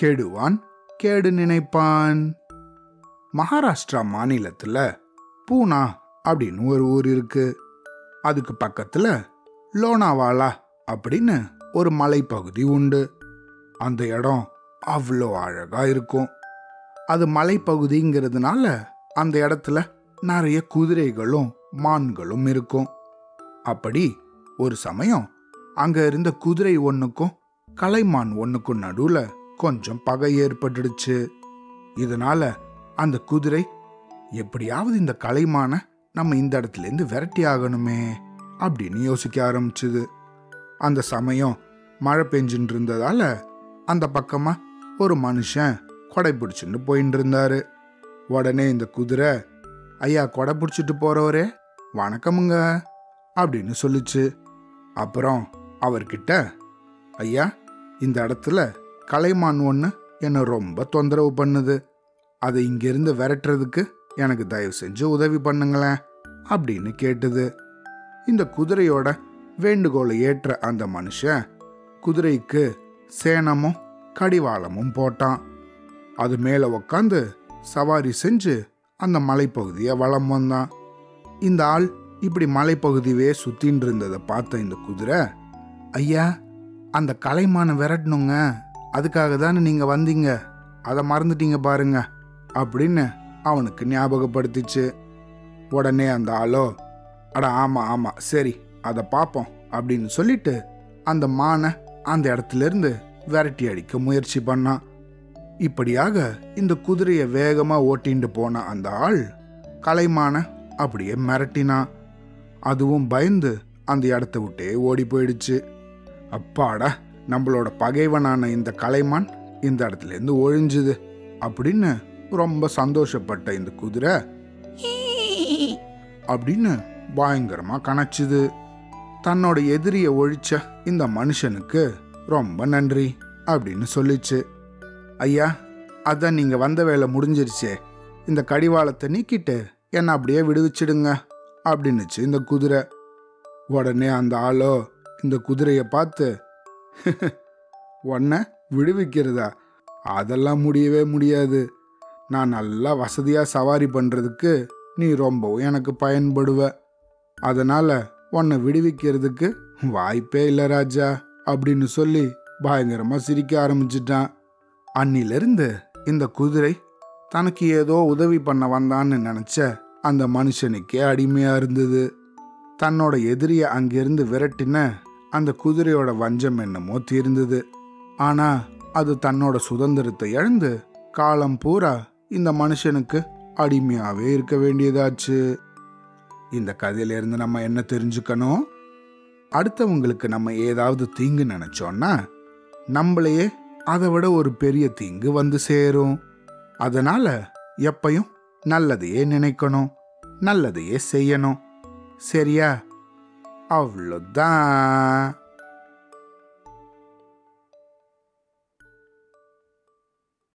கெடுவான் கேடு நினைப்பான். மகாராஷ்டிரா மாநிலத்துல பூனா அப்படின்னு ஒரு ஊர் இருக்கு. அதுக்கு பக்கத்துல லோனாவாலா அப்படின்னு ஒரு மலைப்பகுதி உண்டு. அந்த இடம் அவ்வளோ அழகா இருக்கும். அது மலைப்பகுதிங்கிறதுனால அந்த இடத்துல நிறைய குதிரைகளும் மான்களும் இருக்கும். அப்படி ஒரு சமயம் அங்க இருந்த குதிரை ஒன்றுக்கும் கலைமான் ஒன்றுக்கும் நடுவில் கொஞ்சம் பகை ஏற்பட்டுடுச்சு. இதனால அந்த குதிரை எப்படியாவது இந்த கலைமானை நம்ம இந்த இடத்துல இருந்து விரட்டி ஆகணுமே அப்படின்னு யோசிக்க ஆரம்பிச்சுது. அந்த சமயம் மழை பெஞ்சுட்டு இருந்ததால அந்த பக்கமாக ஒரு மனுஷன் கொடை பிடிச்சின்னு போயின்னு இருந்தாரு. உடனே இந்த குதிரை ஐயா கொடை பிடிச்சிட்டு போறவரே வணக்கமுங்க அப்படின்னு சொல்லுச்சு. அப்புறம் அவர்கிட்ட ஐயா இந்த இடத்துல கலைமான் ஒன்று என்னை ரொம்ப தொந்தரவு பண்ணுது. அதை இங்கிருந்து விரட்டுறதுக்கு எனக்கு தயவு செஞ்சு உதவி பண்ணுங்களேன் அப்படின்னு கேட்டுது. இந்த குதிரையோட வேண்டுகோளை ஏற்ற அந்த மனுஷன் குதிரைக்கு சேனமும் கடிவாளமும் போட்டான். அது மேலே உக்காந்து சவாரி செஞ்சு அந்த மலைப்பகுதியை வளம் வந்தான். இந்த ஆள் இப்படி மலைப்பகுதியே சுத்தின்னு இருந்ததை பார்த்த இந்த குதிரை ஐயா அந்த கலைமானை விரட்டணுங்க அதுக்காக தானே நீங்கள் வந்தீங்க. அதை மறந்துட்டீங்க பாருங்க. அப்படின்னு அவனுக்கு ஞாபகப்படுத்திச்சு. உடனே அந்த ஆளோ அட ஆமாம் ஆமாம் சரி அதை பார்ப்போம் அப்படின்னு சொல்லிட்டு அந்த மானை அந்த இடத்துல இருந்து விரட்டி அடிக்க முயற்சி பண்ணான் இப்படியாக இந்த குதிரையை வேகமாக ஓட்டிண்டு போன அந்த ஆள் கலைமான அப்படியே மிரட்டினான் அதுவும் பயந்து அந்த இடத்த விட்டே ஓடி போயிடுச்சு. அப்பாடா நம்மளோட பகைவனான இந்த கலைமான் இந்த இடத்துல இருந்து ஒழிஞ்சுது அப்படின்னு ரொம்ப சந்தோஷப்பட்ட இந்த குதிரை அப்படின்னு பயங்கரமா கணச்சுது தன்னோட எதிரியை ஒழிச்ச இந்த மனுஷனுக்கு ரொம்ப நன்றி அப்படின்னு சொல்லிச்சு. ஐயா அதான் நீங்க வந்த வேலை முடிஞ்சிருச்சே. இந்த கடிவாளத்தை நீக்கிட்டு என்னை அப்படியே விடுவிச்சிடுங்க அப்படின்னுச்சு இந்த குதிரை. உடனே அந்த ஆளோ இந்த குதிரையை பார்த்து உன்னை விடுவிக்கிறதா? அதெல்லாம் முடியவே முடியாது. நான் நல்லா வசதியாக சவாரி பண்ணுறதுக்கு நீ ரொம்பவும் எனக்கு பயன்படுவ. அதனால் உன்னை விடுவிக்கிறதுக்கு வாய்ப்பே இல்லை ராஜா அப்படின்னு சொல்லி பயங்கரமாக சிரிக்க ஆரம்பிச்சிட்டான். அன்னிலிருந்து இந்த குதிரை தனக்கு ஏதோ உதவி பண்ண வந்தான்னு நினச்ச அந்த மனுஷனுக்கே அடிமையாக இருந்தது. தன்னோட எதிரியை அங்கிருந்து விரட்டின அந்த குதிரையோட வஞ்சம் என்னமோ தீர்ந்தது. ஆனா அது தன்னோட சுதந்திரத்தை இழந்து காலம் பூரா இந்த மனுஷனுக்கு அடிமையாவே இருக்க வேண்டியதாச்சு. இந்த கதையிலேருந்து நம்ம என்ன தெரிஞ்சுக்கணும்? அடுத்தவங்களுக்கு நம்ம ஏதாவது தீங்கு நினைச்சோம்னா நம்மளையே அதை விட ஒரு பெரிய தீங்கு வந்து சேரும். அதனால எப்பையும் நல்லதையே நினைக்கணும் நல்லதையே செய்யணும். சரியா? அவ்வளோதான்.